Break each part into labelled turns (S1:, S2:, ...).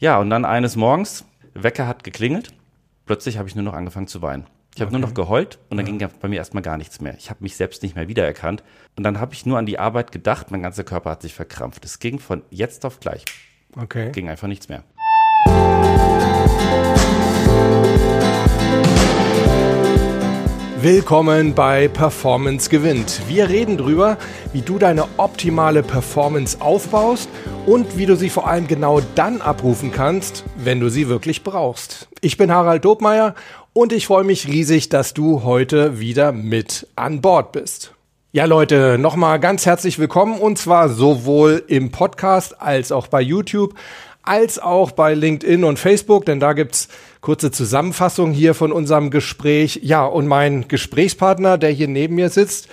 S1: Ja, und dann eines Morgens, Wecker hat geklingelt, plötzlich habe ich nur noch angefangen zu weinen. Ich habe
S2: Okay.
S1: nur noch geheult und dann ging ja bei mir erstmal gar nichts mehr. Ich habe mich selbst nicht mehr wiedererkannt. Und dann habe ich nur an die Arbeit gedacht, mein ganzer Körper hat sich verkrampft. Es ging von jetzt auf gleich,
S2: Okay.
S1: ging einfach nichts mehr.
S2: Willkommen bei Performance gewinnt. Wir reden drüber, wie du deine optimale Performance aufbaust und wie du sie vor allem genau dann abrufen kannst, wenn du sie wirklich brauchst. Ich bin Harald Dobmeier und ich freue mich riesig, dass du heute wieder mit an Bord bist. Ja, Leute, nochmal ganz herzlich willkommen und zwar sowohl im Podcast als auch bei YouTube, als auch bei LinkedIn und Facebook, denn da gibt's kurze Zusammenfassung hier von unserem Gespräch. Ja, und mein Gesprächspartner, der hier neben mir sitzt,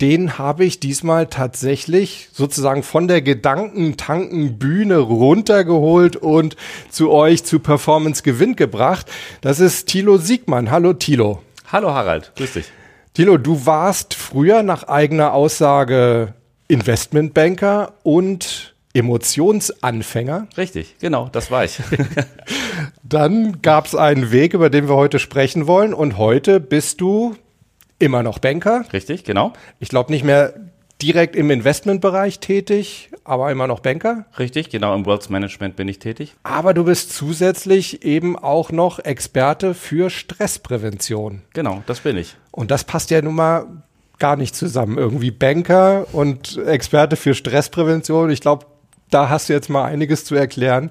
S2: den habe ich diesmal tatsächlich sozusagen von der Gedankentankenbühne runtergeholt und zu euch zu Performance Gewinn gebracht. Das ist Thilo Siegmann. Hallo Thilo.
S1: Hallo Harald, grüß dich.
S2: Thilo, du warst früher nach eigener Aussage Investmentbanker und Emotionsanfänger.
S1: Richtig, genau, das war ich.
S2: Dann gab es einen Weg, über den wir heute sprechen wollen. Und heute bist du immer noch Banker.
S1: Richtig, genau.
S2: Ich glaube nicht mehr direkt im Investmentbereich tätig, aber immer noch Banker.
S1: Richtig, genau, im Wealth Management bin ich tätig.
S2: Aber du bist zusätzlich eben auch noch Experte für Stressprävention.
S1: Genau, das bin ich.
S2: Und das passt ja nun mal gar nicht zusammen. Irgendwie Banker und Experte für Stressprävention. Ich glaube, da hast du jetzt mal einiges zu erklären.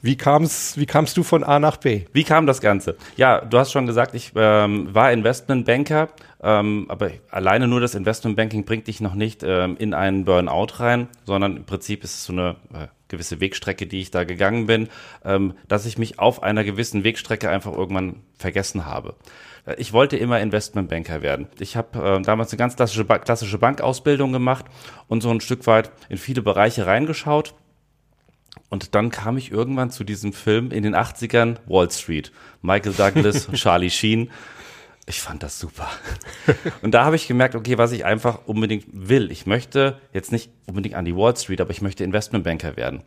S2: Wie kam's, wie kamst du von A nach B?
S1: Wie kam das Ganze? Ja, du hast schon gesagt, ich ähm, war Investmentbanker, ähm, aber alleine nur das Investmentbanking bringt dich noch nicht ähm, in einen Burnout rein, sondern im Prinzip ist es so eine äh, gewisse Wegstrecke, die ich da gegangen bin, ähm, dass ich mich auf einer gewissen Wegstrecke einfach irgendwann vergessen habe. Äh, Ich wollte immer Investmentbanker werden. Ich habe äh, damals eine ganz klassische, ba klassische Bankausbildung gemacht und so ein Stück weit in viele Bereiche reingeschaut. Und dann kam ich irgendwann zu diesem Film in den 80ern, Wall Street. Michael Douglas, Charlie Sheen. Ich fand das super. Und da habe ich gemerkt, okay, was ich einfach unbedingt will. Ich möchte jetzt nicht unbedingt an die Wall Street, aber ich möchte Investmentbanker werden.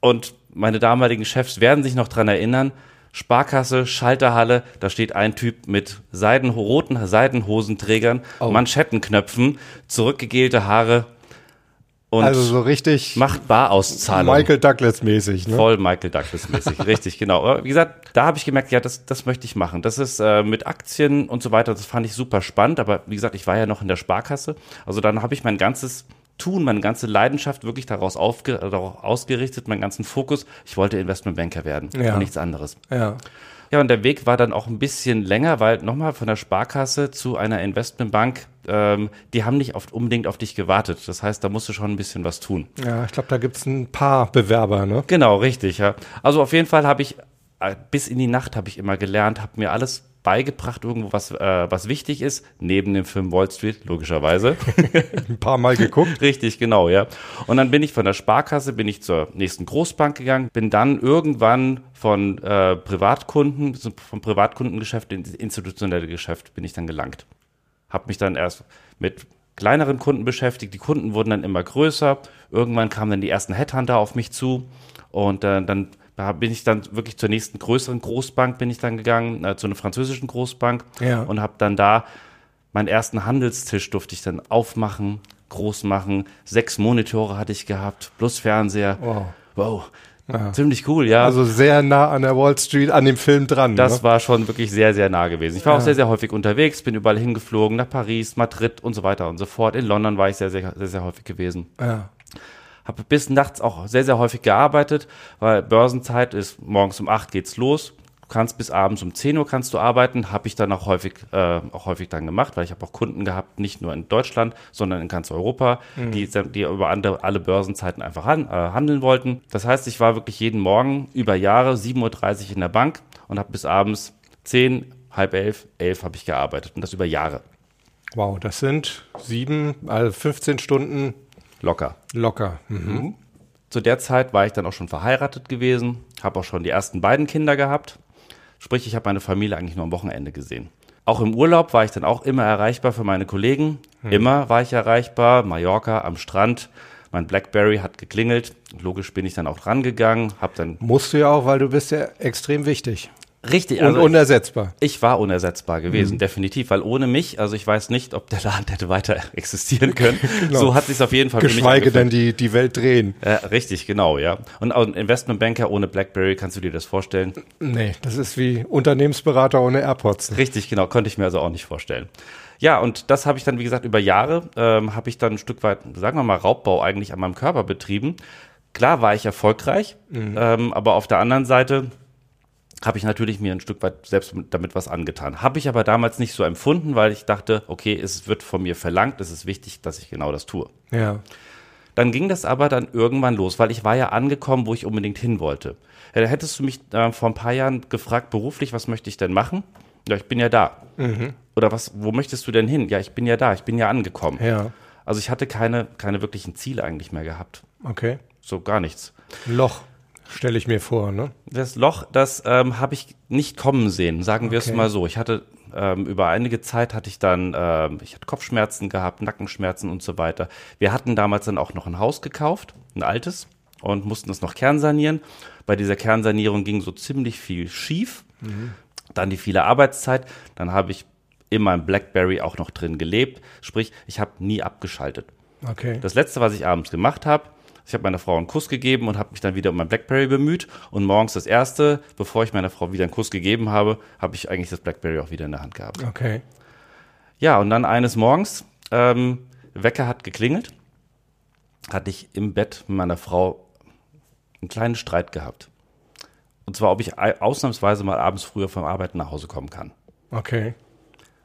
S1: Und meine damaligen Chefs werden sich noch dran erinnern, Sparkasse, Schalterhalle, da steht ein Typ mit Seiden, roten Seidenhosenträgern, Manschettenknöpfen, zurückgegelte Haare und
S2: Also so richtig
S1: macht Barauszahlung.
S2: Michael Douglas mäßig, ne?
S1: Voll Michael Douglas-mäßig, richtig, genau. Aber wie gesagt, da habe ich gemerkt, ja, das, das möchte ich machen. Das ist äh, mit Aktien und so weiter, das fand ich super spannend, aber wie gesagt, ich war ja noch in der Sparkasse. Also dann habe ich mein ganzes Tun, meine ganze Leidenschaft wirklich daraus aufge darauf ausgerichtet, meinen ganzen Fokus. Ich wollte Investmentbanker werden
S2: Ja.
S1: und nichts anderes.
S2: Ja.
S1: Ja, und der Weg war dann auch ein bisschen länger, weil nochmal von der Sparkasse zu einer Investmentbank, ähm, die haben nicht oft unbedingt auf dich gewartet. Das heißt, da musst du schon ein bisschen was tun.
S2: Ja, ich glaube, da gibt's ein paar Bewerber, ne?
S1: Genau, richtig, ja. Also auf jeden Fall habe ich äh, bis in die Nacht habe ich immer gelernt, habe mir alles beigebracht, irgendwo was, äh, was wichtig ist, neben dem Film Wall Street, logischerweise.
S2: Ein paar Mal geguckt.
S1: Richtig, genau, ja. Und dann bin ich von der Sparkasse, bin ich zur nächsten Großbank gegangen, bin dann irgendwann von äh, Privatkunden, vom Privatkundengeschäft ins institutionelle Geschäft bin ich dann gelangt. Habe mich dann erst mit kleineren Kunden beschäftigt, die Kunden wurden dann immer größer, irgendwann kamen dann die ersten Headhunter auf mich zu und äh, dann da bin ich dann wirklich zur nächsten größeren Großbank bin ich dann gegangen, äh, zu einer französischen Großbank
S2: Ja.
S1: und habe dann da meinen ersten Handelstisch durfte ich dann aufmachen, groß machen. Sechs Monitore hatte ich gehabt, plus Fernseher.
S2: Wow.
S1: Wow. Ziemlich cool, ja.
S2: Also sehr nah an der Wall Street, an dem Film dran.
S1: das
S2: ne?
S1: war schon wirklich sehr, sehr nah gewesen. Ich war auch sehr, sehr häufig unterwegs, bin überall hingeflogen, nach Paris, Madrid und so weiter und so fort. In London war ich sehr, sehr, sehr, sehr häufig gewesen.
S2: Ja.
S1: Habe bis nachts auch sehr, sehr häufig gearbeitet, weil Börsenzeit ist, morgens um 8 geht's los. Du kannst bis abends um 10 Uhr kannst du arbeiten, habe ich dann auch häufig, äh, auch häufig dann gemacht, weil ich habe auch Kunden gehabt, nicht nur in Deutschland, sondern in ganz Europa, die, die über andere, alle Börsenzeiten einfach han, äh, handeln wollten. Das heißt, ich war wirklich jeden Morgen über Jahre 7.30 Uhr in der Bank und habe bis abends 10, halb elf, elf habe ich gearbeitet und das über Jahre.
S2: Wow, das sind sieben, also 15 Stunden
S1: Locker.
S2: locker. Mhm.
S1: Zu der Zeit war ich dann auch schon verheiratet gewesen, habe auch schon die ersten beiden Kinder gehabt. Sprich, ich habe meine Familie eigentlich nur am Wochenende gesehen. Auch im Urlaub war ich dann auch immer erreichbar für meine Kollegen. Immer war ich erreichbar. Mallorca am Strand, Mein Blackberry hat geklingelt. Logisch bin ich dann auch rangegangen, habe dann
S2: Musst du ja auch, weil du bist ja extrem wichtig.
S1: Richtig
S2: Und
S1: also
S2: unersetzbar.
S1: ich war unersetzbar
S2: Mhm.
S1: gewesen, definitiv, weil ohne mich, also ich weiß nicht, ob der Laden hätte weiter existieren können.
S2: Genau.
S1: So hat sich auf jeden Fall
S2: Geschweige denn die, die Welt drehen.
S1: Äh, richtig, genau, ja. Und auch ein Investmentbanker ohne Blackberry, kannst du dir das vorstellen?
S2: Nee, das ist wie Unternehmensberater ohne AirPods.
S1: Richtig, genau, konnte ich mir also auch nicht vorstellen. Ja, und das habe ich dann, wie gesagt, über Jahre, ähm, habe ich dann ein Stück weit, sagen wir mal, Raubbau eigentlich an meinem Körper betrieben. Klar war ich erfolgreich, ähm, aber auf der anderen Seite habe ich natürlich mir ein Stück weit selbst mit- damit was angetan. Habe ich aber damals nicht so empfunden, weil ich dachte, okay, es wird von mir verlangt, es ist wichtig, dass ich genau das tue.
S2: Ja.
S1: Dann ging das aber dann irgendwann los, weil ich war ja angekommen, wo ich unbedingt hin wollte. Hättest du mich äh, vor ein paar Jahren gefragt, beruflich, was möchte ich denn machen? Ja, ich bin ja da. Oder was, wo möchtest du denn hin? Ja, ich bin ja da, ich bin ja angekommen.
S2: Ja.
S1: Also ich hatte keine, keine wirklichen Ziele eigentlich mehr gehabt.
S2: Okay.
S1: So gar nichts.
S2: Loch stelle ich mir vor, ne?
S1: Das Loch, das ähm, habe ich nicht kommen sehen, sagen wir es
S2: Okay.
S1: mal so. Ich hatte ähm, über einige Zeit hatte ich dann, ähm, ich hatte Kopfschmerzen gehabt, Nackenschmerzen und so weiter. Wir hatten damals dann auch noch ein Haus gekauft, ein altes, und mussten es noch kernsanieren. Bei dieser Kernsanierung ging so ziemlich viel schief. Dann die viele Arbeitszeit. Dann habe ich in meinem Blackberry auch noch drin gelebt. Sprich, ich habe nie abgeschaltet.
S2: Okay.
S1: Das letzte, was ich abends gemacht habe, ich habe meiner Frau einen Kuss gegeben und habe mich dann wieder um mein Blackberry bemüht. Und morgens das erste, bevor ich meiner Frau wieder einen Kuss gegeben habe, habe ich eigentlich das Blackberry auch wieder in der Hand gehabt.
S2: okay.
S1: Ja, und dann eines Morgens, ähm, Wecker hat geklingelt, hatte ich im Bett mit meiner Frau einen kleinen Streit gehabt. Und zwar, ob ich ei- ausnahmsweise mal abends früher vom Arbeiten nach Hause kommen kann.
S2: Okay.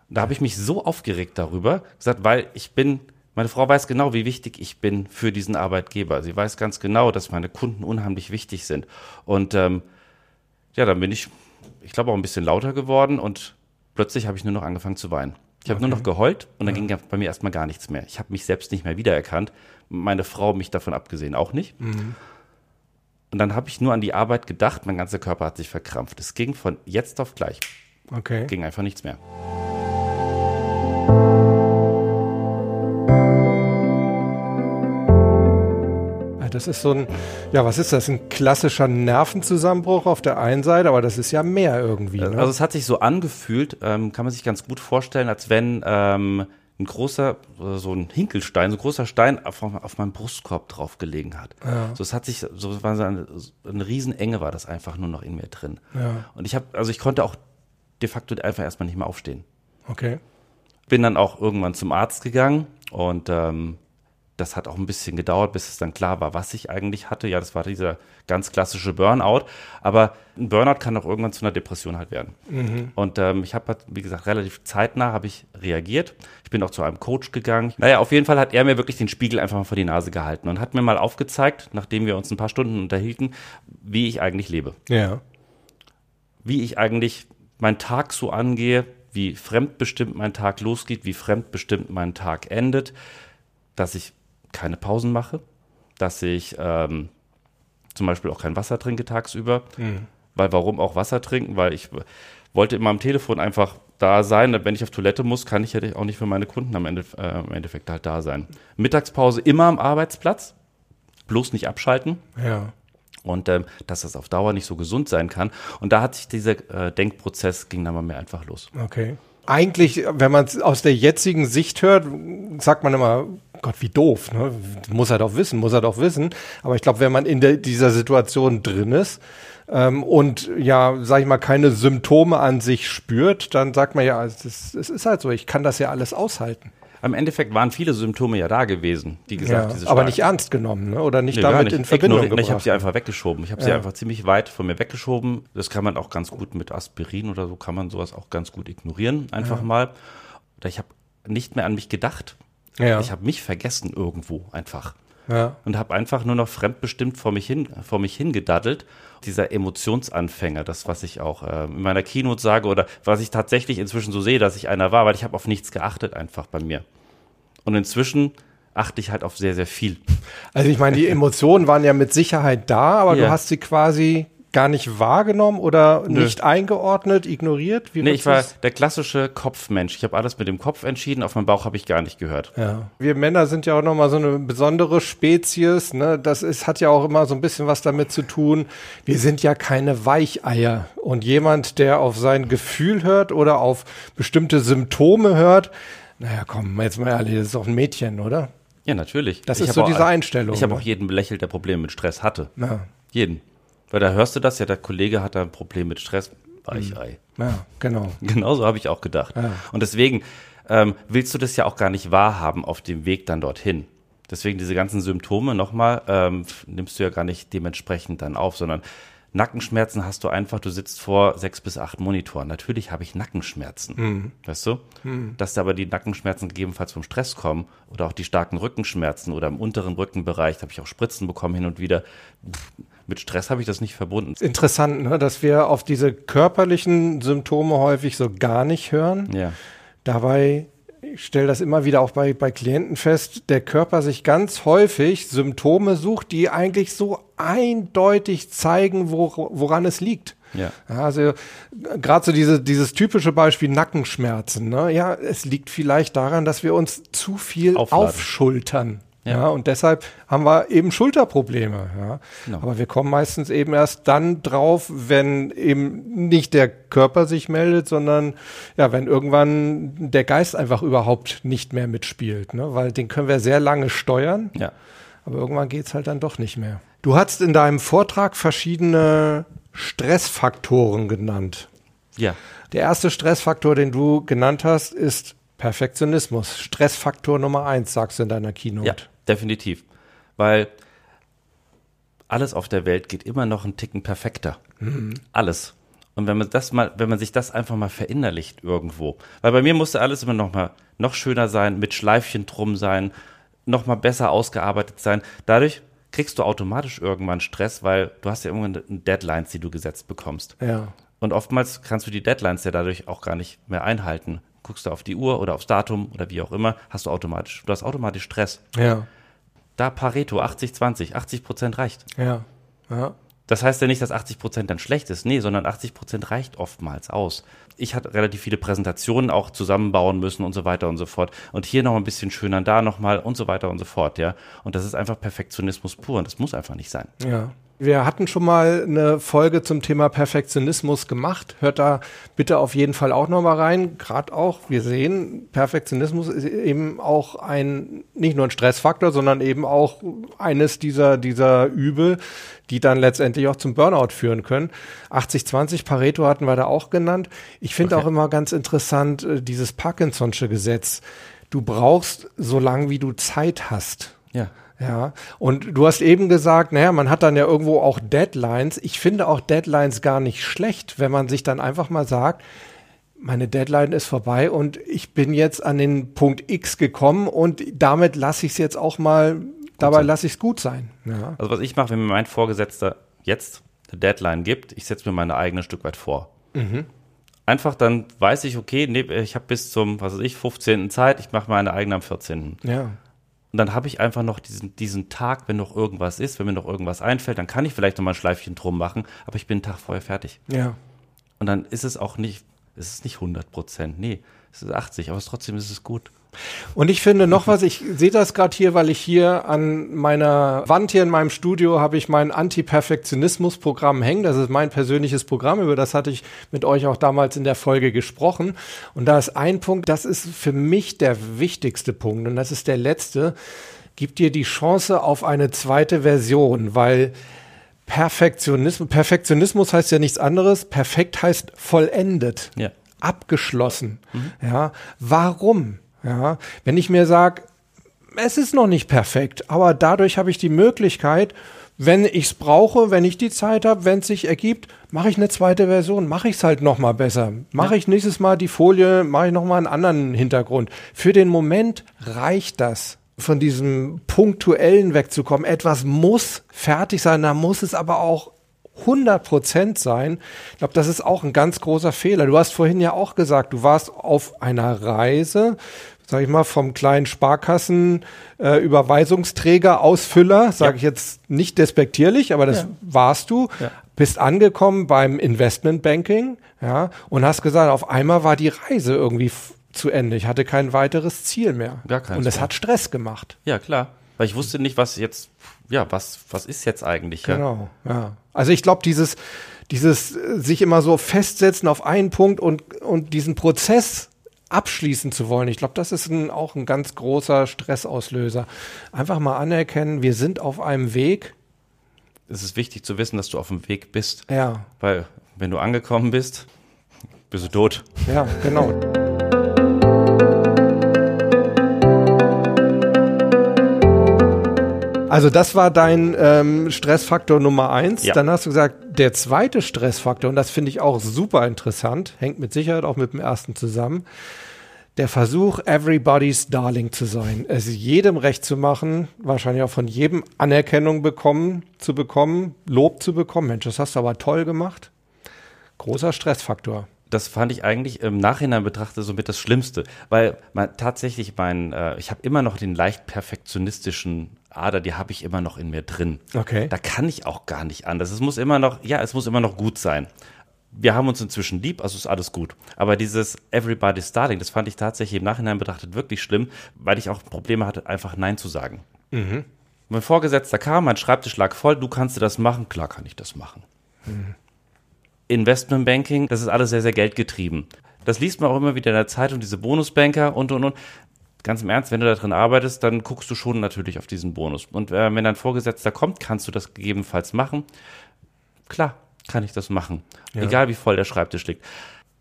S1: Da habe ich mich so aufgeregt darüber, gesagt, weil ich bin, meine Frau weiß genau, wie wichtig ich bin für diesen Arbeitgeber. Sie weiß ganz genau, dass meine Kunden unheimlich wichtig sind. Und ähm, ja, dann bin ich, ich glaube, auch ein bisschen lauter geworden und plötzlich habe ich nur noch angefangen zu weinen. Ich habe nur noch geheult und dann ging ja bei mir erstmal gar nichts mehr. Ich habe mich selbst nicht mehr wiedererkannt. Meine Frau mich davon abgesehen auch nicht. Und dann habe ich nur an die Arbeit gedacht, mein ganzer Körper hat sich verkrampft. Es ging von jetzt auf gleich,
S2: Okay.
S1: ging einfach nichts mehr.
S2: Das ist so ein, ja, was ist das? Ein klassischer Nervenzusammenbruch auf der einen Seite, aber das ist ja mehr irgendwie. Ne?
S1: Also es hat sich so angefühlt, ähm, kann man sich ganz gut vorstellen, als wenn ähm, ein großer, so ein Hinkelstein, so ein großer Stein auf, auf meinem Brustkorb drauf gelegen hat. So es hat sich, so war so eine, eine Riesenenge war das einfach nur noch in mir drin.
S2: Ja.
S1: Und ich habe, also ich konnte auch de facto einfach erstmal nicht mehr aufstehen.
S2: okay.
S1: Bin dann auch irgendwann zum Arzt gegangen und ähm, das hat auch ein bisschen gedauert, bis es dann klar war, was ich eigentlich hatte. Ja, das war dieser ganz klassische Burnout. Aber ein Burnout kann auch irgendwann zu einer Depression halt werden. Und ähm, ich habe, halt, wie gesagt, relativ zeitnah habe ich reagiert. Ich bin auch zu einem Coach gegangen. Naja, auf jeden Fall hat er mir wirklich den Spiegel einfach mal vor die Nase gehalten und hat mir mal aufgezeigt, nachdem wir uns ein paar Stunden unterhielten, wie ich eigentlich lebe
S2: Ja.
S1: wie ich eigentlich meinen Tag so angehe, wie fremdbestimmt mein Tag losgeht, wie fremdbestimmt mein Tag endet, dass ich keine Pausen mache, dass ich ähm, zum Beispiel auch kein Wasser trinke tagsüber. Weil warum auch Wasser trinken? Weil ich wollte immer am Telefon einfach da sein. Wenn ich auf Toilette muss, kann ich ja auch nicht für meine Kunden am, Ende, äh, im Endeffekt halt da sein. Mittagspause immer am Arbeitsplatz, bloß nicht abschalten
S2: Ja.
S1: und ähm, dass das auf Dauer nicht so gesund sein kann. Und da hat sich dieser äh, Denkprozess ging dann mal mehr einfach los.
S2: Okay. Eigentlich, wenn man es aus der jetzigen Sicht hört, sagt man immer, Gott, wie doof. Ne? Muss er doch wissen, muss er doch wissen. Aber ich glaube, wenn man in der, dieser Situation drin ist ähm, und ja, sag ich mal, keine Symptome an sich spürt, dann sagt man ja, es ist, es ist halt so, ich kann das ja alles aushalten.
S1: Am Endeffekt waren viele Symptome ja da gewesen, wie gesagt,
S2: Ja, aber nicht ernst genommen ne? oder nicht
S1: Nee,
S2: damit
S1: nicht.
S2: in Verbindung
S1: Ignori-
S2: gebracht.
S1: Ich habe sie einfach weggeschoben. Ich habe sie
S2: Ja.
S1: einfach ziemlich weit von mir weggeschoben. Das kann man auch ganz gut mit Aspirin oder so, kann man sowas auch ganz gut ignorieren, einfach mal. Oder ich habe nicht mehr an mich gedacht.
S2: Ja.
S1: Ich habe mich vergessen irgendwo einfach.
S2: ja.
S1: und habe einfach nur noch fremdbestimmt vor mich hin vor mich hingedaddelt. Dieser Emotionsanfänger, das was ich auch äh, in meiner Keynote sage oder was ich tatsächlich inzwischen so sehe, dass ich einer war, weil ich habe auf nichts geachtet einfach bei mir. Und inzwischen achte ich halt auf sehr sehr viel.
S2: Also ich meine, die Emotionen waren ja mit Sicherheit da, aber du
S1: Ja.
S2: hast sie quasi gar nicht wahrgenommen oder Nö. nicht eingeordnet, ignoriert?
S1: Wie nee, ich war der klassische Kopfmensch. Ich habe alles mit dem Kopf entschieden, auf meinen Bauch habe ich gar nicht gehört.
S2: Ja. Wir Männer sind ja auch nochmal so eine besondere Spezies. Ne? Das ist, hat ja auch immer so ein bisschen was damit zu tun. Wir sind ja keine Weicheier. Und jemand, der auf sein Gefühl hört oder auf bestimmte Symptome hört, naja, komm, jetzt mal ehrlich, das ist auch ein Mädchen, oder?
S1: Ja, natürlich.
S2: Das ich ist so diese Einstellung.
S1: Ich habe ne? auch jeden belächelt, der Probleme mit Stress hatte. Ja. Jeden. Weil da hörst du das ja, der Kollege hat da ein Problem mit Stress. Weichei.
S2: Hm. Ja, genau.
S1: Genauso habe ich auch gedacht. Ja. Und deswegen ähm, willst du das ja auch gar nicht wahrhaben auf dem Weg dann dorthin. Deswegen diese ganzen Symptome nochmal, ähm, nimmst du ja gar nicht dementsprechend dann auf, sondern Nackenschmerzen hast du einfach, du sitzt vor sechs bis acht Monitoren. Natürlich habe ich Nackenschmerzen, mhm. weißt du? Mhm. Dass aber die Nackenschmerzen gegebenenfalls vom Stress kommen oder auch die starken Rückenschmerzen oder im unteren Rückenbereich, da habe ich auch Spritzen bekommen hin und wieder. Mit Stress habe ich das nicht verbunden.
S2: Interessant, ne? dass wir auf diese körperlichen Symptome häufig so gar nicht hören. Ja. Dabei ich stelle das immer wieder auch bei, bei Klienten fest, der Körper sich ganz häufig Symptome sucht, die eigentlich so eindeutig zeigen, wo, woran es liegt. Ja. Also gerade so diese, dieses typische Beispiel Nackenschmerzen. Ne? Ja, es liegt vielleicht daran, dass wir uns zu viel Aufladen. aufschultern. Ja. ja. und deshalb haben wir eben Schulterprobleme. Ja. Genau. Aber wir kommen meistens eben erst dann drauf, wenn eben nicht der Körper sich meldet, sondern ja, wenn irgendwann der Geist einfach überhaupt nicht mehr mitspielt. Ne? Weil den können wir sehr lange steuern. Ja. Aber irgendwann geht's halt dann doch nicht mehr. Du hast in deinem Vortrag verschiedene Stressfaktoren genannt. Ja. Der erste Stressfaktor, den du genannt hast, ist Perfektionismus. Stressfaktor Nummer eins, sagst du in deiner Keynote. Ja
S1: definitiv. Weil alles auf der Welt geht immer noch einen Ticken perfekter. Mhm. Alles. Und wenn man das mal, wenn man sich das einfach mal verinnerlicht irgendwo, weil bei mir musste alles immer noch mal noch schöner sein, mit Schleifchen drum sein, noch mal besser ausgearbeitet sein. Dadurch kriegst du automatisch irgendwann Stress, weil du hast ja irgendwann Deadlines, die du gesetzt bekommst. Ja. Und oftmals kannst du die Deadlines ja dadurch auch gar nicht mehr einhalten. Guckst du auf die Uhr oder aufs Datum oder wie auch immer, hast du automatisch, du hast automatisch Stress. Ja da Pareto 80-20, 80 Prozent reicht. Ja. ja. Das heißt ja nicht, dass 80 Prozent dann schlecht ist. Nee, sondern 80 Prozent reicht oftmals aus. Ich hatte relativ viele Präsentationen auch zusammenbauen müssen und so weiter und so fort. Und hier noch ein bisschen schöner, da nochmal und so weiter und so fort, ja. Und das ist einfach Perfektionismus pur und das muss einfach nicht sein.
S2: Ja. Wir hatten schon mal eine Folge zum Thema Perfektionismus gemacht. Hört da bitte auf jeden Fall auch nochmal rein. Gerade auch, wir sehen, Perfektionismus ist eben auch ein, nicht nur ein Stressfaktor, sondern eben auch eines dieser, dieser Übel, die dann letztendlich auch zum Burnout führen können. 80-20 Pareto hatten wir da auch genannt. Ich finde okay. auch immer ganz interessant, äh, dieses Parkinson'sche Gesetz. Du brauchst so lange, wie du Zeit hast. Ja. Ja, und du hast eben gesagt, naja, man hat dann ja irgendwo auch Deadlines. Ich finde auch Deadlines gar nicht schlecht, wenn man sich dann einfach mal sagt, meine Deadline ist vorbei und ich bin jetzt an den Punkt X gekommen und damit lasse ich es jetzt auch mal, dabei lasse ich es gut sein.
S1: Ja. Also was ich mache, wenn mir mein Vorgesetzter jetzt eine Deadline gibt, ich setze mir meine eigene Stück weit vor. Mhm. Einfach dann weiß ich, okay, nee, ich habe bis zum, was weiß ich, 15. Zeit, ich mache meine eigene am 14. Ja. Und dann habe ich einfach noch diesen, diesen Tag, wenn noch irgendwas ist, wenn mir noch irgendwas einfällt, dann kann ich vielleicht noch mal ein Schleifchen drum machen, aber ich bin einen Tag vorher fertig. Ja. Und dann ist es auch nicht, ist es nicht 100 Prozent, nee, es ist 80, aber trotzdem ist es gut.
S2: Und ich finde noch was, ich sehe das gerade hier, weil ich hier an meiner Wand hier in meinem Studio habe ich mein Anti-Perfektionismus-Programm hängen. Das ist mein persönliches Programm, über das hatte ich mit euch auch damals in der Folge gesprochen. Und da ist ein Punkt, das ist für mich der wichtigste Punkt und das ist der letzte. Gibt dir die Chance auf eine zweite Version, weil Perfektionismus, Perfektionismus heißt ja nichts anderes. Perfekt heißt vollendet. Ja. Abgeschlossen. Mhm. Ja. Warum? Ja, wenn ich mir sage, es ist noch nicht perfekt, aber dadurch habe ich die Möglichkeit, wenn ich es brauche, wenn ich die Zeit habe, wenn es sich ergibt, mache ich eine zweite Version, mache ich es halt noch mal besser. Mache ja. ich nächstes Mal die Folie, mache ich noch mal einen anderen Hintergrund. Für den Moment reicht das, von diesem punktuellen wegzukommen. Etwas muss fertig sein, da muss es aber auch 100 Prozent sein. Ich glaube, das ist auch ein ganz großer Fehler. Du hast vorhin ja auch gesagt, du warst auf einer Reise, sag ich mal, vom kleinen Sparkassen äh, Überweisungsträger, Ausfüller, sage ja. ich jetzt nicht despektierlich, aber das ja. warst du. Ja. bist angekommen beim Investmentbanking, ja, und hast gesagt, auf einmal war die Reise irgendwie zu Ende. Ich hatte kein weiteres Ziel mehr.
S1: Gar keins
S2: und es hat Stress gemacht.
S1: Ja, klar. Weil ich wusste nicht, was jetzt, ja, was, was ist jetzt eigentlich? Ja?
S2: Genau, ja. Also ich glaube, dieses, dieses äh, sich immer so festsetzen auf einen Punkt und, und diesen Prozess abschließen zu wollen, ich glaube, das ist ein, auch ein ganz großer Stressauslöser. Einfach mal anerkennen, wir sind auf einem Weg.
S1: Es ist wichtig zu wissen, dass du auf dem Weg bist.
S2: Ja,
S1: Weil, wenn du angekommen bist, bist du tot.
S2: ja, genau. Also das war dein ähm, Stressfaktor Nummer eins.
S1: Ja.
S2: Dann hast du gesagt, der zweite Stressfaktor, und das finde ich auch super interessant, hängt mit Sicherheit auch mit dem ersten zusammen, der Versuch, everybody's darling zu sein. Es jedem recht zu machen, wahrscheinlich auch von jedem Anerkennung bekommen, zu bekommen, Lob zu bekommen. Mensch, das hast du aber toll gemacht. Großer Stressfaktor.
S1: das fand ich eigentlich im Nachhinein betrachtet somit das Schlimmste, weil man tatsächlich mein, äh, ich habe immer noch den leicht perfektionistischen Ader, die habe ich immer noch in mir drin.
S2: Okay.
S1: Da kann ich auch gar nicht anders. Es muss immer noch, ja, es muss immer noch gut sein. Wir haben uns inzwischen lieb, also ist alles gut. Aber dieses Everybody's Starting, das fand ich tatsächlich im Nachhinein betrachtet wirklich schlimm, weil ich auch Probleme hatte, einfach Nein zu sagen. Mein Vorgesetzter kam, mein Schreibtisch lag voll, du kannst dir das machen, klar kann ich das machen. Investmentbanking, das ist alles sehr, sehr geldgetrieben. Das liest man auch immer wieder in der Zeitung, diese Bonusbanker und, und, und. Ganz im Ernst, wenn du da drin arbeitest, dann guckst du schon natürlich auf diesen Bonus. Und äh, wenn dein Vorgesetzter kommt, kannst du das gegebenenfalls machen. Klar, kann ich das machen. Egal wie voll der Schreibtisch liegt.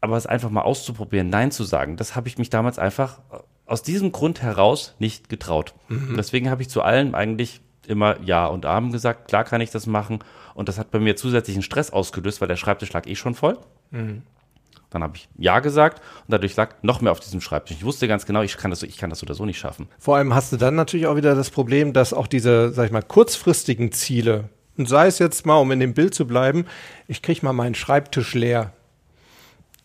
S1: Aber es einfach mal auszuprobieren, Nein zu sagen, das habe ich mich damals einfach äh, aus diesem Grund heraus nicht getraut. Deswegen habe ich zu allem eigentlich immer Ja und Amen gesagt. Klar kann ich das machen. Und das hat bei mir zusätzlichen Stress ausgelöst, weil der Schreibtisch lag eh schon voll. Dann habe ich Ja gesagt und dadurch lag noch mehr auf diesem Schreibtisch. Ich wusste ganz genau, ich kann das, ich kann das oder so nicht schaffen.
S2: Vor allem hast du dann natürlich auch wieder das Problem, dass auch diese, sag ich mal, kurzfristigen Ziele, und sei es jetzt mal, um in dem Bild zu bleiben, ich krieg mal meinen Schreibtisch leer.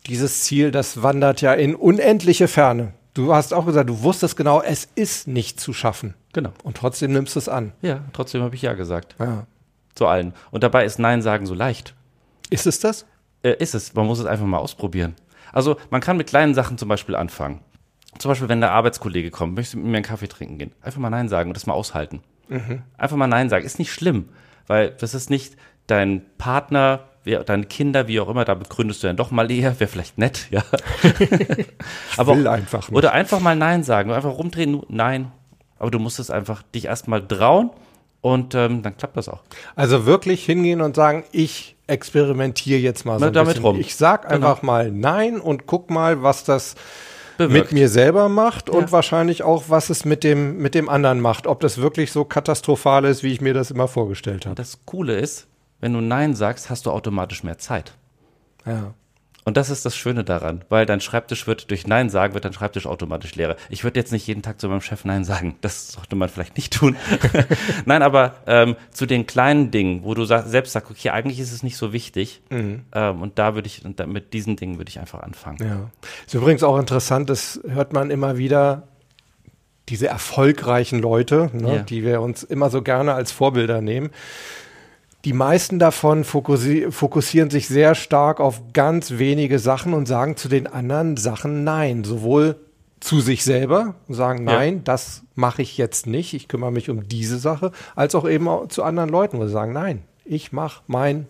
S2: Dieses Ziel, das wandert ja in unendliche Ferne. Du hast auch gesagt, du wusstest genau, es ist nicht zu schaffen.
S1: Genau.
S2: Und trotzdem nimmst du es an.
S1: Ja, trotzdem habe ich Ja gesagt.
S2: Ja.
S1: Zu allen. Und dabei ist Nein sagen so leicht.
S2: Ist es das?
S1: Äh, ist es. Man muss es einfach mal ausprobieren. Also man kann mit kleinen Sachen zum Beispiel anfangen. Zum Beispiel, wenn der Arbeitskollege kommt, möchtest du mit mir einen Kaffee trinken gehen. Einfach mal Nein sagen und das mal aushalten. Einfach mal Nein sagen. Ist nicht schlimm, weil das ist nicht dein Partner, deine Kinder, wie auch immer, da begründest du dann doch mal eher, wäre vielleicht nett, ja. Aber
S2: will einfach nicht.
S1: Oder einfach mal Nein sagen, einfach rumdrehen, Nein. Aber du musst es einfach dich erstmal trauen und ähm, dann klappt das auch.
S2: Also wirklich hingehen und sagen, ich experimentiere jetzt mal so
S1: Mal
S2: ein
S1: damit
S2: bisschen.
S1: rum.
S2: Ich sag
S1: Genau.
S2: einfach mal nein und guck mal, was das
S1: Bewirkt.
S2: mit mir selber macht und
S1: Ja.
S2: wahrscheinlich auch, was es mit dem, mit dem anderen macht. Ob das wirklich so katastrophal ist, wie ich mir das immer vorgestellt habe.
S1: Das Coole ist, wenn du Nein sagst, hast du automatisch mehr Zeit.
S2: Ja.
S1: Und das ist das Schöne daran, weil dein Schreibtisch wird durch Nein sagen, wird dein Schreibtisch automatisch leerer. Ich würde jetzt nicht jeden Tag zu meinem Chef Nein sagen. Das sollte man vielleicht nicht tun. Nein, aber ähm, zu den kleinen Dingen, wo du sag, selbst sagst, okay, eigentlich ist es nicht so wichtig. Ähm, und da würde ich, da, mit diesen Dingen würde ich einfach anfangen.
S2: ja. Ist übrigens auch interessant, das hört man immer wieder, diese erfolgreichen Leute, ne,
S1: Ja.
S2: die wir uns immer so gerne als Vorbilder nehmen. Die meisten davon fokussi fokussieren sich sehr stark auf ganz wenige Sachen und sagen zu den anderen Sachen Nein. Sowohl zu sich selber und sagen,
S1: Ja.
S2: nein, das mache ich jetzt nicht, ich kümmere mich um diese Sache, als auch eben auch zu anderen Leuten, wo sie sagen, nein, ich mache mein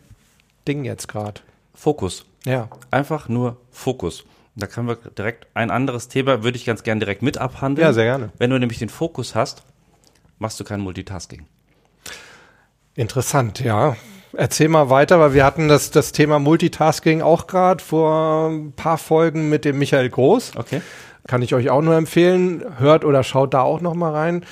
S2: Ding jetzt gerade.
S1: Fokus.
S2: Ja.
S1: Einfach nur Fokus. Da können wir direkt ein anderes Thema, würde ich ganz gern direkt mit abhandeln.
S2: Ja, sehr gerne.
S1: Wenn du nämlich den Fokus hast, machst du kein Multitasking.
S2: Interessant, ja. Erzähl mal weiter, weil wir hatten das, das Thema Multitasking auch gerade vor ein paar Folgen mit dem Michael Groß.
S1: Okay.
S2: Kann ich euch auch nur empfehlen. Hört oder schaut da auch noch mal rein.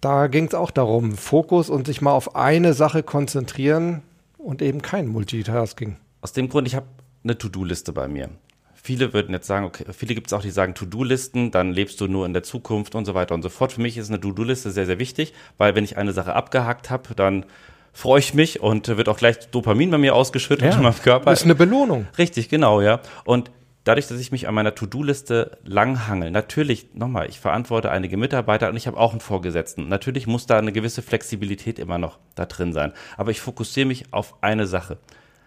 S2: Da ging es auch darum, Fokus und sich mal auf eine Sache konzentrieren und eben kein Multitasking.
S1: Aus dem Grund, ich habe eine To-Do-Liste bei mir. Viele würden jetzt sagen, okay, viele gibt es auch, die sagen To-Do-Listen, dann lebst du nur in der Zukunft und so weiter und so fort. Für mich ist eine To-Do-Liste sehr, sehr wichtig, weil wenn ich eine Sache abgehakt habe, dann freue ich mich und wird auch gleich Dopamin bei mir ausgeschüttet in meinem Körper.
S2: ist eine Belohnung.
S1: Richtig, genau, ja. Und dadurch, dass ich mich an meiner To-Do-Liste langhangel, natürlich, nochmal, ich verantworte einige Mitarbeiter und ich habe auch einen Vorgesetzten. Natürlich muss da eine gewisse Flexibilität immer noch da drin sein. Aber ich fokussiere mich auf eine Sache.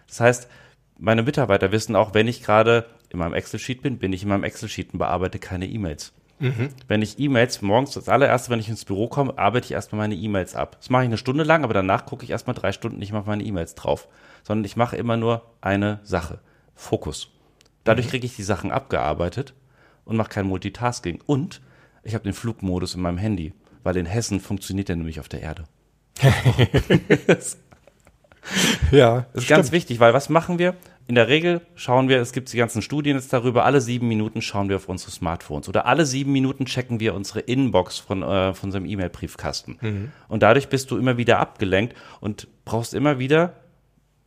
S1: Das heißt, meine Mitarbeiter wissen auch, wenn ich gerade in meinem Excel-Sheet bin, bin ich in meinem Excel-Sheet und bearbeite keine E-Mails. Mhm. Wenn ich E-Mails morgens, das allererste, wenn ich ins Büro komme, arbeite ich erstmal meine E-Mails ab. Das mache ich eine Stunde lang, aber danach gucke ich erstmal drei Stunden nicht mal auf meine E-Mails drauf. Sondern ich mache immer nur eine Sache. Fokus. Dadurch mhm. kriege ich die Sachen abgearbeitet und mache kein Multitasking. Und ich habe den Flugmodus in meinem Handy, weil in Hessen funktioniert der nämlich auf der Erde. ja. Das ist stimmt. ganz wichtig, weil was machen wir? In der Regel schauen wir, es gibt die ganzen Studien jetzt darüber, alle sieben Minuten schauen wir auf unsere Smartphones oder alle sieben Minuten checken wir unsere Inbox von, äh, von unserem E-Mail-Briefkasten. Mhm. Und dadurch bist du immer wieder abgelenkt und brauchst immer wieder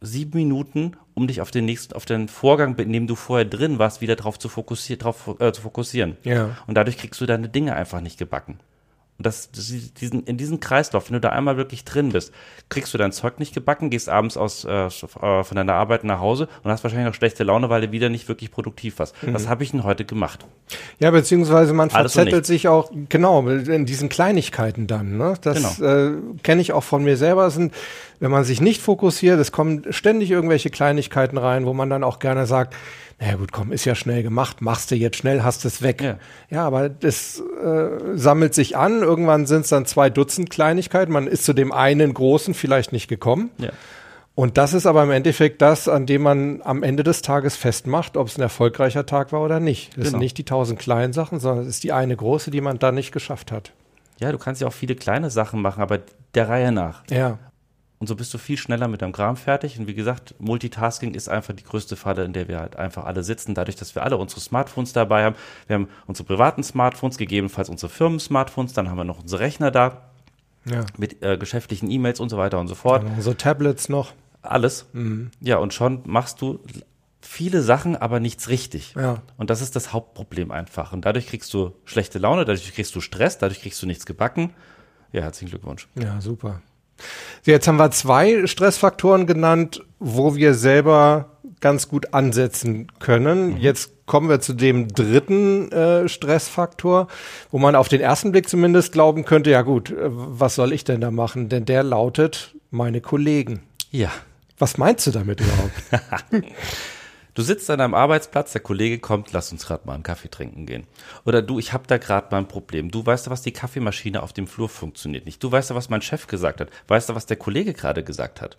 S1: sieben Minuten, um dich auf den nächsten, auf den Vorgang, in dem du vorher drin warst, wieder drauf zu fokussieren, drauf, äh, zu fokussieren. Ja. Und dadurch kriegst du deine Dinge einfach nicht gebacken. Und das, diesen, in diesem Kreislauf, wenn du da einmal wirklich drin bist, kriegst du dein Zeug nicht gebacken, gehst abends aus, äh, äh, von deiner Arbeit nach Hause und hast wahrscheinlich noch schlechte Laune, weil du wieder nicht wirklich produktiv warst. Mhm. Was habe ich denn heute gemacht?
S2: Ja, beziehungsweise man Alles verzettelt sich auch, genau, in diesen Kleinigkeiten dann. Ne? Das genau. äh, kenne ich auch von mir selber. Sind, wenn man sich nicht fokussiert, es kommen ständig irgendwelche Kleinigkeiten rein, wo man dann auch gerne sagt, naja gut, komm, ist ja schnell gemacht, machst du jetzt schnell, hast es weg. Ja, ja aber das äh, sammelt sich an, irgendwann sind es dann zwei Dutzend Kleinigkeiten, man ist zu dem einen großen vielleicht nicht gekommen. Ja. Und das ist aber im Endeffekt das, an dem man am Ende des Tages festmacht, ob es ein erfolgreicher Tag war oder nicht. Das genau. sind nicht die tausend kleinen Sachen, sondern es ist die eine große, die man dann nicht geschafft hat.
S1: Ja, du kannst ja auch viele kleine Sachen machen, aber der Reihe nach.
S2: Ja.
S1: Und so bist du viel schneller mit deinem Kram fertig. Und wie gesagt, Multitasking ist einfach die größte Falle, in der wir halt einfach alle sitzen. Dadurch, dass wir alle unsere Smartphones dabei haben. Wir haben unsere privaten Smartphones, gegebenenfalls unsere Firmen-Smartphones. Dann haben wir noch unsere Rechner da. Ja. Mit äh, geschäftlichen E-Mails und so weiter und so fort.
S2: Ja, so Tablets noch.
S1: Alles. Mhm. Ja, und schon machst du viele Sachen, aber nichts richtig. Ja. Und das ist das Hauptproblem einfach. Und dadurch kriegst du schlechte Laune, dadurch kriegst du Stress, dadurch kriegst du nichts gebacken. Ja, herzlichen Glückwunsch.
S2: Ja, super. Jetzt haben wir zwei Stressfaktoren genannt, wo wir selber ganz gut ansetzen können. Mhm. Jetzt kommen wir zu dem dritten äh, Stressfaktor, wo man auf den ersten Blick zumindest glauben könnte, ja gut, äh, was soll ich denn da machen? Denn der lautet meine Kollegen.
S1: Ja.
S2: Was meinst du damit überhaupt?
S1: Du sitzt an deinem Arbeitsplatz, der Kollege kommt, lass uns gerade mal einen Kaffee trinken gehen. Oder du, ich habe da gerade mal ein Problem. Du weißt ja, was die Kaffeemaschine auf dem Flur funktioniert nicht. Du weißt ja, was mein Chef gesagt hat. Weißt du, was der Kollege gerade gesagt hat.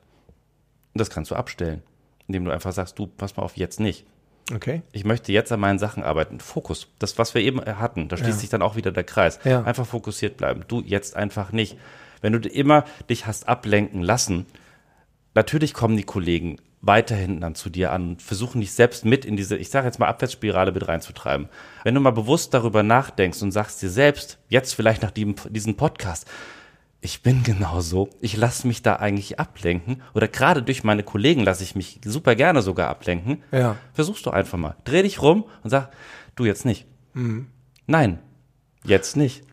S1: Und das kannst du abstellen, indem du einfach sagst, du, pass mal auf, jetzt nicht.
S2: Okay.
S1: Ich möchte jetzt an meinen Sachen arbeiten. Fokus. Das, was wir eben hatten, da schließt ja. sich dann auch wieder der Kreis. Ja. Einfach fokussiert bleiben. Du jetzt einfach nicht. Wenn du immer dich hast ablenken lassen, natürlich kommen die Kollegen weiterhin dann zu dir an und versuchen dich selbst mit in diese, ich sage jetzt mal, Abwärtsspirale mit reinzutreiben. Wenn du mal bewusst darüber nachdenkst und sagst dir selbst, jetzt vielleicht nach diesem, diesem Podcast, ich bin genauso, ich lasse mich da eigentlich ablenken oder gerade durch meine Kollegen lasse ich mich super gerne sogar ablenken. Ja. Versuchst du einfach mal. Dreh dich rum und sag, du jetzt nicht. Mhm. Nein, jetzt nicht.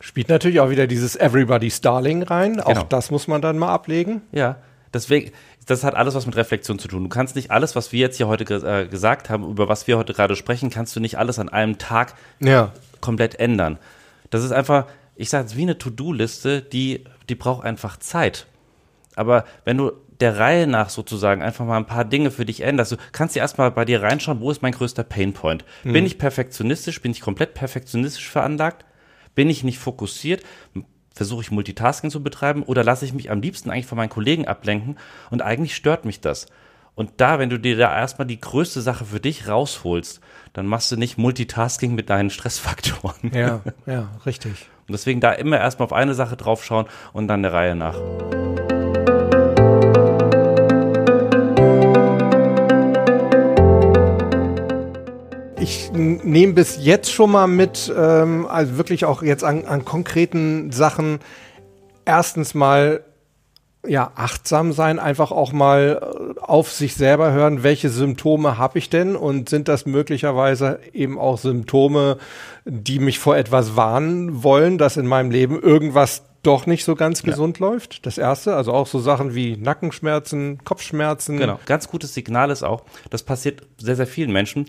S2: Spielt natürlich auch wieder dieses Everybody's Darling rein. Auch genau. das muss man dann mal ablegen.
S1: Ja, deswegen, das hat alles was mit Reflexion zu tun. Du kannst nicht alles, was wir jetzt hier heute ge äh, gesagt haben, über was wir heute gerade sprechen, kannst du nicht alles an einem Tag ja. komplett ändern. Das ist einfach, ich sage es wie eine To-Do-Liste, die, die braucht einfach Zeit. Aber wenn du der Reihe nach sozusagen einfach mal ein paar Dinge für dich änderst, du kannst dir erstmal bei dir reinschauen, wo ist mein größter Painpoint? Mhm. Bin ich perfektionistisch? Bin ich komplett perfektionistisch veranlagt? Bin ich nicht fokussiert? Versuche ich Multitasking zu betreiben oder lasse ich mich am liebsten eigentlich von meinen Kollegen ablenken und eigentlich stört mich das. Und da, wenn du dir da erstmal die größte Sache für dich rausholst, dann machst du nicht Multitasking mit deinen Stressfaktoren.
S2: Ja, ja, richtig.
S1: Und deswegen da immer erstmal auf eine Sache draufschauen und dann der Reihe nach.
S2: Ich nehme bis jetzt schon mal mit, ähm, also wirklich auch jetzt an, an konkreten Sachen, erstens mal ja, achtsam sein, einfach auch mal äh, auf sich selber hören, welche Symptome habe ich denn und sind das möglicherweise eben auch Symptome, die mich vor etwas warnen wollen, dass in meinem Leben irgendwas doch nicht so ganz gesund ja. läuft. Das erste, also auch so Sachen wie Nackenschmerzen, Kopfschmerzen.
S1: Genau, ganz gutes Signal ist auch, das passiert sehr, sehr vielen Menschen,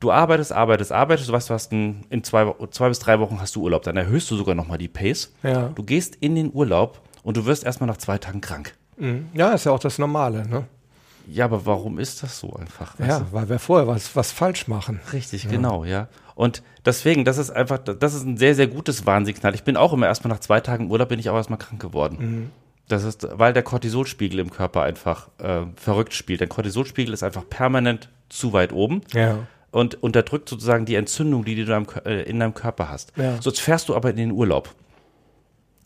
S1: du arbeitest, arbeitest, arbeitest, du weißt, du hast ein, in zwei, zwei bis drei Wochen hast du Urlaub, dann erhöhst du sogar nochmal die Pace. Ja. Du gehst in den Urlaub und du wirst erstmal nach zwei Tagen krank.
S2: Mhm. Ja, ist ja auch das Normale, ne?
S1: Ja, aber warum ist das so einfach?
S2: Ja, weil wir vorher was, was falsch machen.
S1: Richtig, genau, ja. Und deswegen, das ist einfach, das ist ein sehr, sehr gutes Warnsignal. Ich bin auch immer erstmal nach zwei Tagen Urlaub bin ich auch erstmal krank geworden. Das ist, weil der Cortisolspiegel im Körper einfach äh, verrückt spielt. Der Cortisolspiegel ist einfach permanent zu weit oben
S2: Ja.
S1: Und unterdrückt sozusagen die Entzündung, die du in deinem, Kö- äh, in deinem Körper hast.
S2: Ja.
S1: So, jetzt fährst du aber in den Urlaub.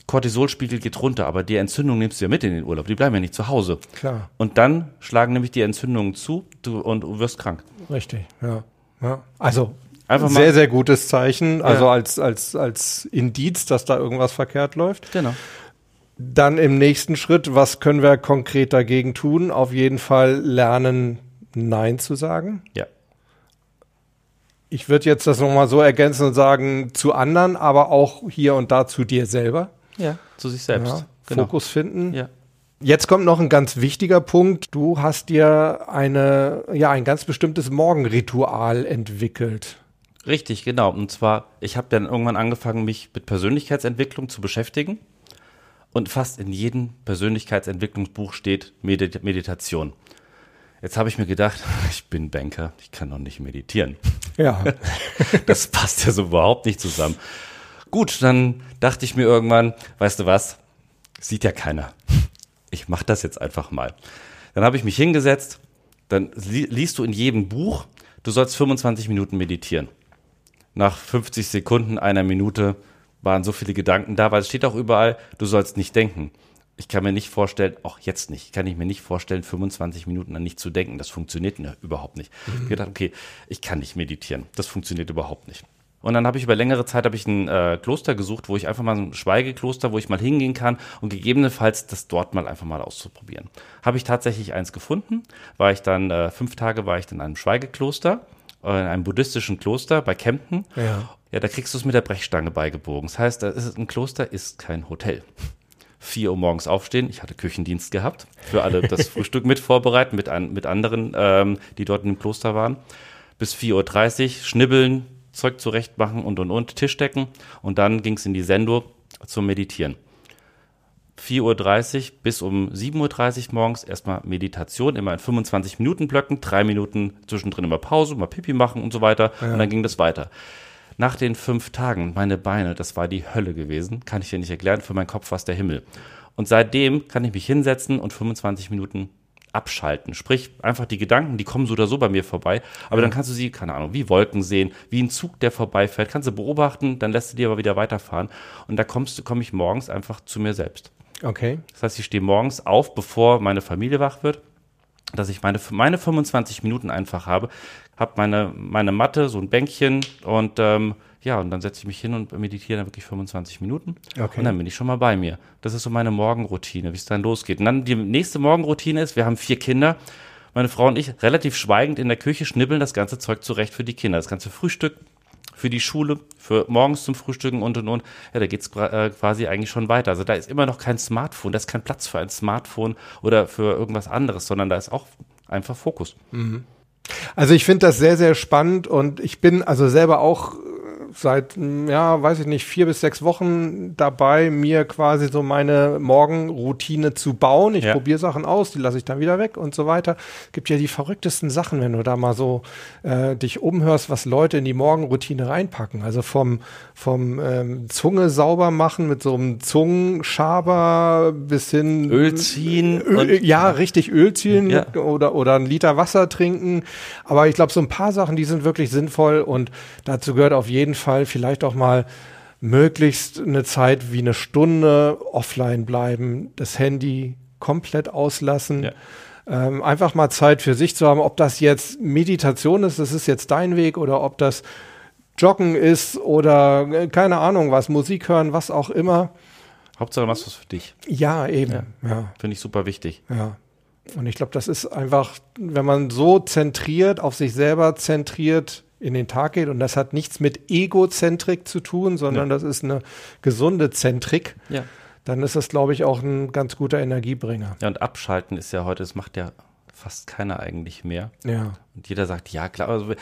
S1: Cortisolspiegel geht runter, aber die Entzündung nimmst du ja mit in den Urlaub. Die bleiben ja nicht zu Hause.
S2: Klar,
S1: Und dann schlagen nämlich die Entzündungen zu du, und du wirst krank.
S2: richtig. Ja. ja. Also
S1: Einfach mal-
S2: sehr, sehr gutes Zeichen. Also
S1: Ja.
S2: als, als, als Indiz, dass da irgendwas verkehrt läuft.
S1: Genau.
S2: Dann im nächsten Schritt, was können wir konkret dagegen tun? Auf jeden Fall lernen, Nein zu sagen.
S1: Ja.
S2: Ich würde jetzt das nochmal so ergänzen und sagen, zu anderen, aber auch hier und da zu dir selber.
S1: Ja, zu sich selbst.
S2: Ja,
S1: genau.
S2: Fokus finden.
S1: Ja.
S2: Jetzt kommt noch ein ganz wichtiger Punkt. Du hast dir eine, ja, ein ganz bestimmtes Morgenritual entwickelt.
S1: Richtig, genau. Und zwar, ich habe dann irgendwann angefangen, mich mit Persönlichkeitsentwicklung zu beschäftigen. Und fast in jedem Persönlichkeitsentwicklungsbuch steht Medit Meditation. Jetzt habe ich mir gedacht, ich bin Banker, ich kann doch nicht meditieren.
S2: Ja,
S1: Das passt ja so überhaupt nicht zusammen. Gut, dann dachte ich mir irgendwann, weißt du was, sieht ja keiner. Ich mache das jetzt einfach mal. Dann habe ich mich hingesetzt, dann li liest du in jedem Buch, du sollst 25 Minuten meditieren. Nach 50 Sekunden, einer Minute waren so viele Gedanken da, weil es steht auch überall, du sollst nicht denken. Ich kann mir nicht vorstellen, auch jetzt nicht, kann ich mir nicht vorstellen, 25 Minuten an nicht zu denken. Das funktioniert ne, überhaupt nicht. Ich habe gedacht, okay, ich kann nicht meditieren. Das funktioniert überhaupt nicht. Und dann habe ich über längere Zeit habe ich ein äh, Kloster gesucht, wo ich einfach mal ein Schweigekloster, wo ich mal hingehen kann und gegebenenfalls das dort mal einfach mal auszuprobieren. Habe ich tatsächlich eins gefunden, war ich dann äh, fünf Tage war ich dann in einem Schweigekloster, äh, in einem buddhistischen Kloster bei Kempten.
S2: Ja.
S1: Ja, da kriegst du es mit der Brechstange beigebogen. Das heißt, da ist ein Kloster ist kein Hotel. 4 Uhr morgens aufstehen. Ich hatte Küchendienst gehabt. Für alle das Frühstück mit vorbereiten, mit, an, mit anderen, ähm, die dort in dem Kloster waren. Bis 4.30 Uhr schnibbeln, Zeug zurecht machen und und und, Tisch decken. Und dann ging es in die Sendo zum Meditieren. 4.30 Uhr bis um 7.30 Uhr morgens erstmal Meditation, immer in 25 Minuten Blöcken, drei Minuten zwischendrin immer Pause, mal Pipi machen und so weiter. Und dann ging das weiter. Nach den fünf Tagen, meine Beine, das war die Hölle gewesen, kann ich dir nicht erklären, für meinen Kopf war es der Himmel. Und seitdem kann ich mich hinsetzen und 25 Minuten abschalten. Sprich, einfach die Gedanken, die kommen so oder so bei mir vorbei, aber dann kannst du sie, keine Ahnung, wie Wolken sehen, wie ein Zug, der vorbeifährt, kannst du beobachten, dann lässt du dir aber wieder weiterfahren. Und da kommst du, komme ich morgens einfach zu mir selbst.
S2: Okay.
S1: Das heißt, ich stehe morgens auf, bevor meine Familie wach wird, dass ich meine, meine 25 Minuten einfach habe, habe meine, meine Matte, so ein Bänkchen und ähm, ja, und dann setze ich mich hin und meditiere dann wirklich 25 Minuten.
S2: Okay.
S1: Und dann bin ich schon mal bei mir. Das ist so meine Morgenroutine, wie es dann losgeht. Und dann die nächste Morgenroutine ist, wir haben vier Kinder. Meine Frau und ich relativ schweigend in der Küche schnibbeln das ganze Zeug zurecht für die Kinder. Das ganze Frühstück, für die Schule, für morgens zum Frühstücken und und und. Ja, da geht's gra- äh, quasi eigentlich schon weiter. Also da ist immer noch kein Smartphone, da ist kein Platz für ein Smartphone oder für irgendwas anderes, sondern da ist auch einfach Fokus.
S2: Also ich finde das sehr, sehr spannend und ich bin also selber auch seit, ja, weiß ich nicht, vier bis sechs Wochen dabei, mir quasi so meine Morgenroutine zu bauen. Ich
S1: Ja.
S2: probiere Sachen aus, die lasse ich dann wieder weg und so weiter. Gibt ja die verrücktesten Sachen, wenn du da mal so äh, dich umhörst, was Leute in die Morgenroutine reinpacken. Also vom, vom ähm, Zunge sauber machen mit so einem Zungenschaber bis hin
S1: Öl ziehen
S2: Öl, ja, richtig Öl ziehen
S1: Ja.
S2: oder, oder ein Liter Wasser trinken. Aber ich glaube, so ein paar Sachen, die sind wirklich sinnvoll und dazu gehört auf jeden Fall vielleicht auch mal möglichst eine Zeit wie eine Stunde offline bleiben, das Handy komplett auslassen.
S1: Ja.
S2: Ähm, einfach mal Zeit für sich zu haben, ob das jetzt Meditation ist, das ist jetzt dein Weg, oder ob das Joggen ist oder äh, keine Ahnung was, Musik hören, was auch immer.
S1: Hauptsache was was für dich.
S2: Ja, eben. ja.
S1: Finde ich super wichtig.
S2: Ja. Und ich glaube, das ist einfach, wenn man so zentriert, auf sich selber zentriert in den Tag geht, und das hat nichts mit Egozentrik zu tun, sondern das ist eine gesunde Zentrik,
S1: Ja.
S2: dann ist das, glaube ich, auch ein ganz guter Energiebringer.
S1: Ja, und abschalten ist ja heute, das macht ja fast keiner eigentlich mehr.
S2: Ja.
S1: Und jeder sagt, ja klar, also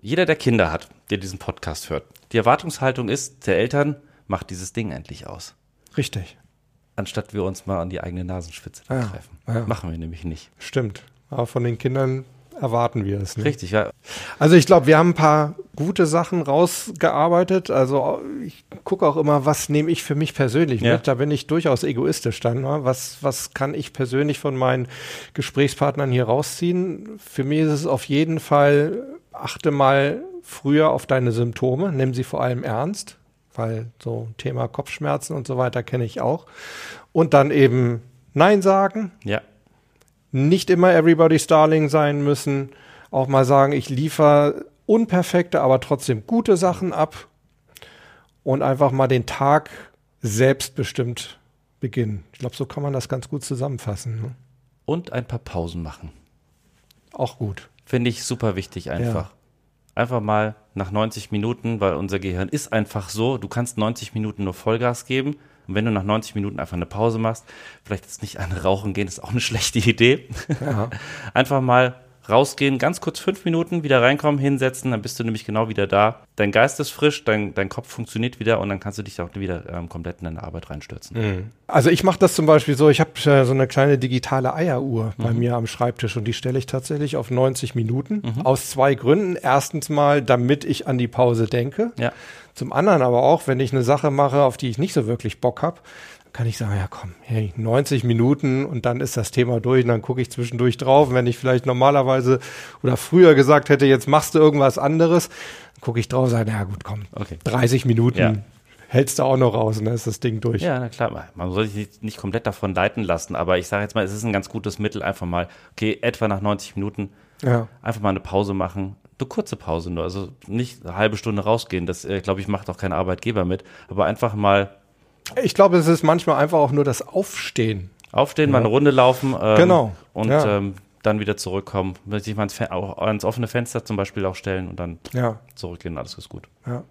S1: jeder, der Kinder hat, der diesen Podcast hört, die Erwartungshaltung ist der Eltern, macht dieses Ding endlich aus.
S2: Richtig.
S1: Anstatt wir uns mal an die eigene Nasenspitze
S2: Ja,
S1: greifen.
S2: ja.
S1: Machen wir nämlich nicht.
S2: Stimmt. Aber von den Kindern erwarten wir es.
S1: Ne? Richtig, ja.
S2: Also ich glaube, wir haben ein paar gute Sachen rausgearbeitet. Also ich gucke auch immer, was nehme ich für mich persönlich ja. mit. Da bin ich durchaus egoistisch dann. Ne? Was, was kann ich persönlich von meinen Gesprächspartnern hier rausziehen? Für mich ist es auf jeden Fall, achte mal früher auf deine Symptome, nimm sie vor allem ernst, weil so Thema Kopfschmerzen und so weiter kenne ich auch. Und dann eben Nein sagen.
S1: Ja
S2: nicht immer Everybody's Darling sein müssen. Auch mal sagen, ich liefere unperfekte, aber trotzdem gute Sachen ab und einfach mal den Tag selbstbestimmt beginnen. Ich glaube, so kann man das ganz gut zusammenfassen. Ne?
S1: Und ein paar Pausen machen.
S2: Auch gut.
S1: Finde ich super wichtig einfach. Ja. Einfach mal nach 90 Minuten, weil unser Gehirn ist einfach so, du kannst 90 Minuten nur Vollgas geben und wenn du nach 90 Minuten einfach eine Pause machst, vielleicht jetzt nicht an Rauchen gehen, ist auch eine schlechte Idee. Ja. Einfach mal rausgehen, ganz kurz fünf Minuten, wieder reinkommen, hinsetzen, dann bist du nämlich genau wieder da. Dein Geist ist frisch, dein, dein Kopf funktioniert wieder und dann kannst du dich auch wieder ähm, komplett in deine Arbeit reinstürzen.
S2: Mhm. Also ich mache das zum Beispiel so, ich habe äh, so eine kleine digitale Eieruhr mhm. bei mir am Schreibtisch und die stelle ich tatsächlich auf 90 Minuten. Mhm. Aus zwei Gründen. Erstens mal, damit ich an die Pause denke.
S1: Ja.
S2: Zum anderen aber auch, wenn ich eine Sache mache, auf die ich nicht so wirklich Bock habe, kann ich sagen, ja komm, hey, 90 Minuten und dann ist das Thema durch und dann gucke ich zwischendurch drauf. Und wenn ich vielleicht normalerweise oder früher gesagt hätte, jetzt machst du irgendwas anderes, dann gucke ich drauf und sage, ja gut, komm, okay. 30 Minuten ja. hältst du auch noch raus und dann ist das Ding durch.
S1: Ja, na klar, man soll sich nicht komplett davon leiten lassen, aber ich sage jetzt mal, es ist ein ganz gutes Mittel, einfach mal, okay, etwa nach 90 Minuten ja. einfach mal eine Pause machen, eine kurze Pause nur, also nicht eine halbe Stunde rausgehen, das, äh, glaube ich, macht auch kein Arbeitgeber mit, aber einfach mal
S2: ich glaube, es ist manchmal einfach auch nur das Aufstehen.
S1: Aufstehen, ja. mal eine Runde laufen.
S2: Ähm, genau.
S1: Und ja. ähm, dann wieder zurückkommen. Sich mal ans, ans, offene Fenster zum Beispiel auch stellen und dann ja. zurückgehen. Alles ist gut.
S2: Ja.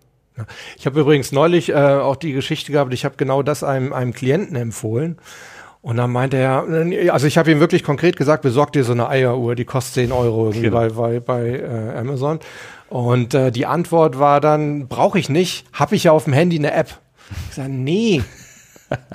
S2: Ich habe übrigens neulich äh, auch die Geschichte gehabt, ich habe genau das einem, einem Klienten empfohlen. Und dann meinte er, also ich habe ihm wirklich konkret gesagt, besorg dir so eine Eieruhr, die kostet 10 Euro genau. bei, bei, bei äh, Amazon. Und äh, die Antwort war dann, brauche ich nicht, habe ich ja auf dem Handy eine App. Ich sage, nee,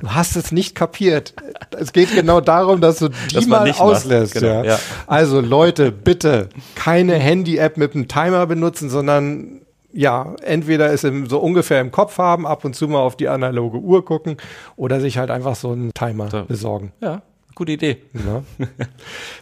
S2: du hast es nicht kapiert. Es geht genau darum, dass du die dass mal auslässt. Genau, ja. ja. Also Leute, bitte keine Handy-App mit einem Timer benutzen, sondern ja, entweder es so ungefähr im Kopf haben, ab und zu mal auf die analoge Uhr gucken oder sich halt einfach so einen Timer so. besorgen.
S1: Ja, Gute Idee. Ja.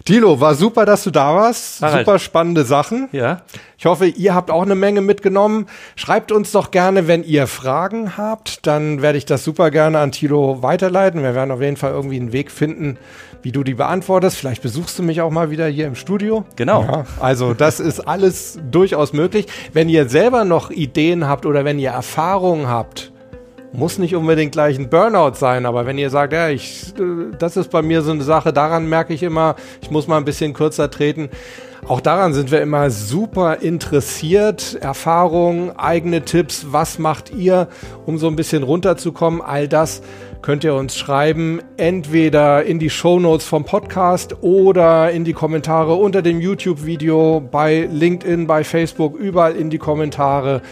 S2: Tilo, war super, dass du da warst. Harald. Super spannende Sachen.
S1: Ja.
S2: Ich hoffe, ihr habt auch eine Menge mitgenommen. Schreibt uns doch gerne, wenn ihr Fragen habt. Dann werde ich das super gerne an Tilo weiterleiten. Wir werden auf jeden Fall irgendwie einen Weg finden, wie du die beantwortest. Vielleicht besuchst du mich auch mal wieder hier im Studio.
S1: Genau.
S2: Ja, also das ist alles durchaus möglich. Wenn ihr selber noch Ideen habt oder wenn ihr Erfahrungen habt, muss nicht unbedingt gleich ein Burnout sein, aber wenn ihr sagt, ja, ich, das ist bei mir so eine Sache, daran merke ich immer, ich muss mal ein bisschen kürzer treten. Auch daran sind wir immer super interessiert. Erfahrungen, eigene Tipps, was macht ihr, um so ein bisschen runterzukommen? All das könnt ihr uns schreiben, entweder in die Show Notes vom Podcast oder in die Kommentare unter dem YouTube-Video, bei LinkedIn, bei Facebook, überall in die Kommentare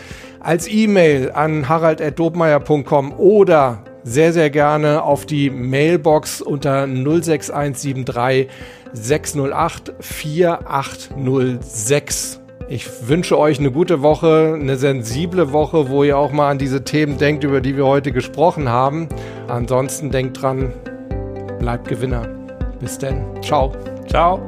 S2: als E-Mail an harald.dobmeier.com oder sehr, sehr gerne auf die Mailbox unter 06173 608 4806. Ich wünsche euch eine gute Woche, eine sensible Woche, wo ihr auch mal an diese Themen denkt, über die wir heute gesprochen haben. Ansonsten denkt dran, bleibt Gewinner. Bis denn. Ciao.
S1: Ciao.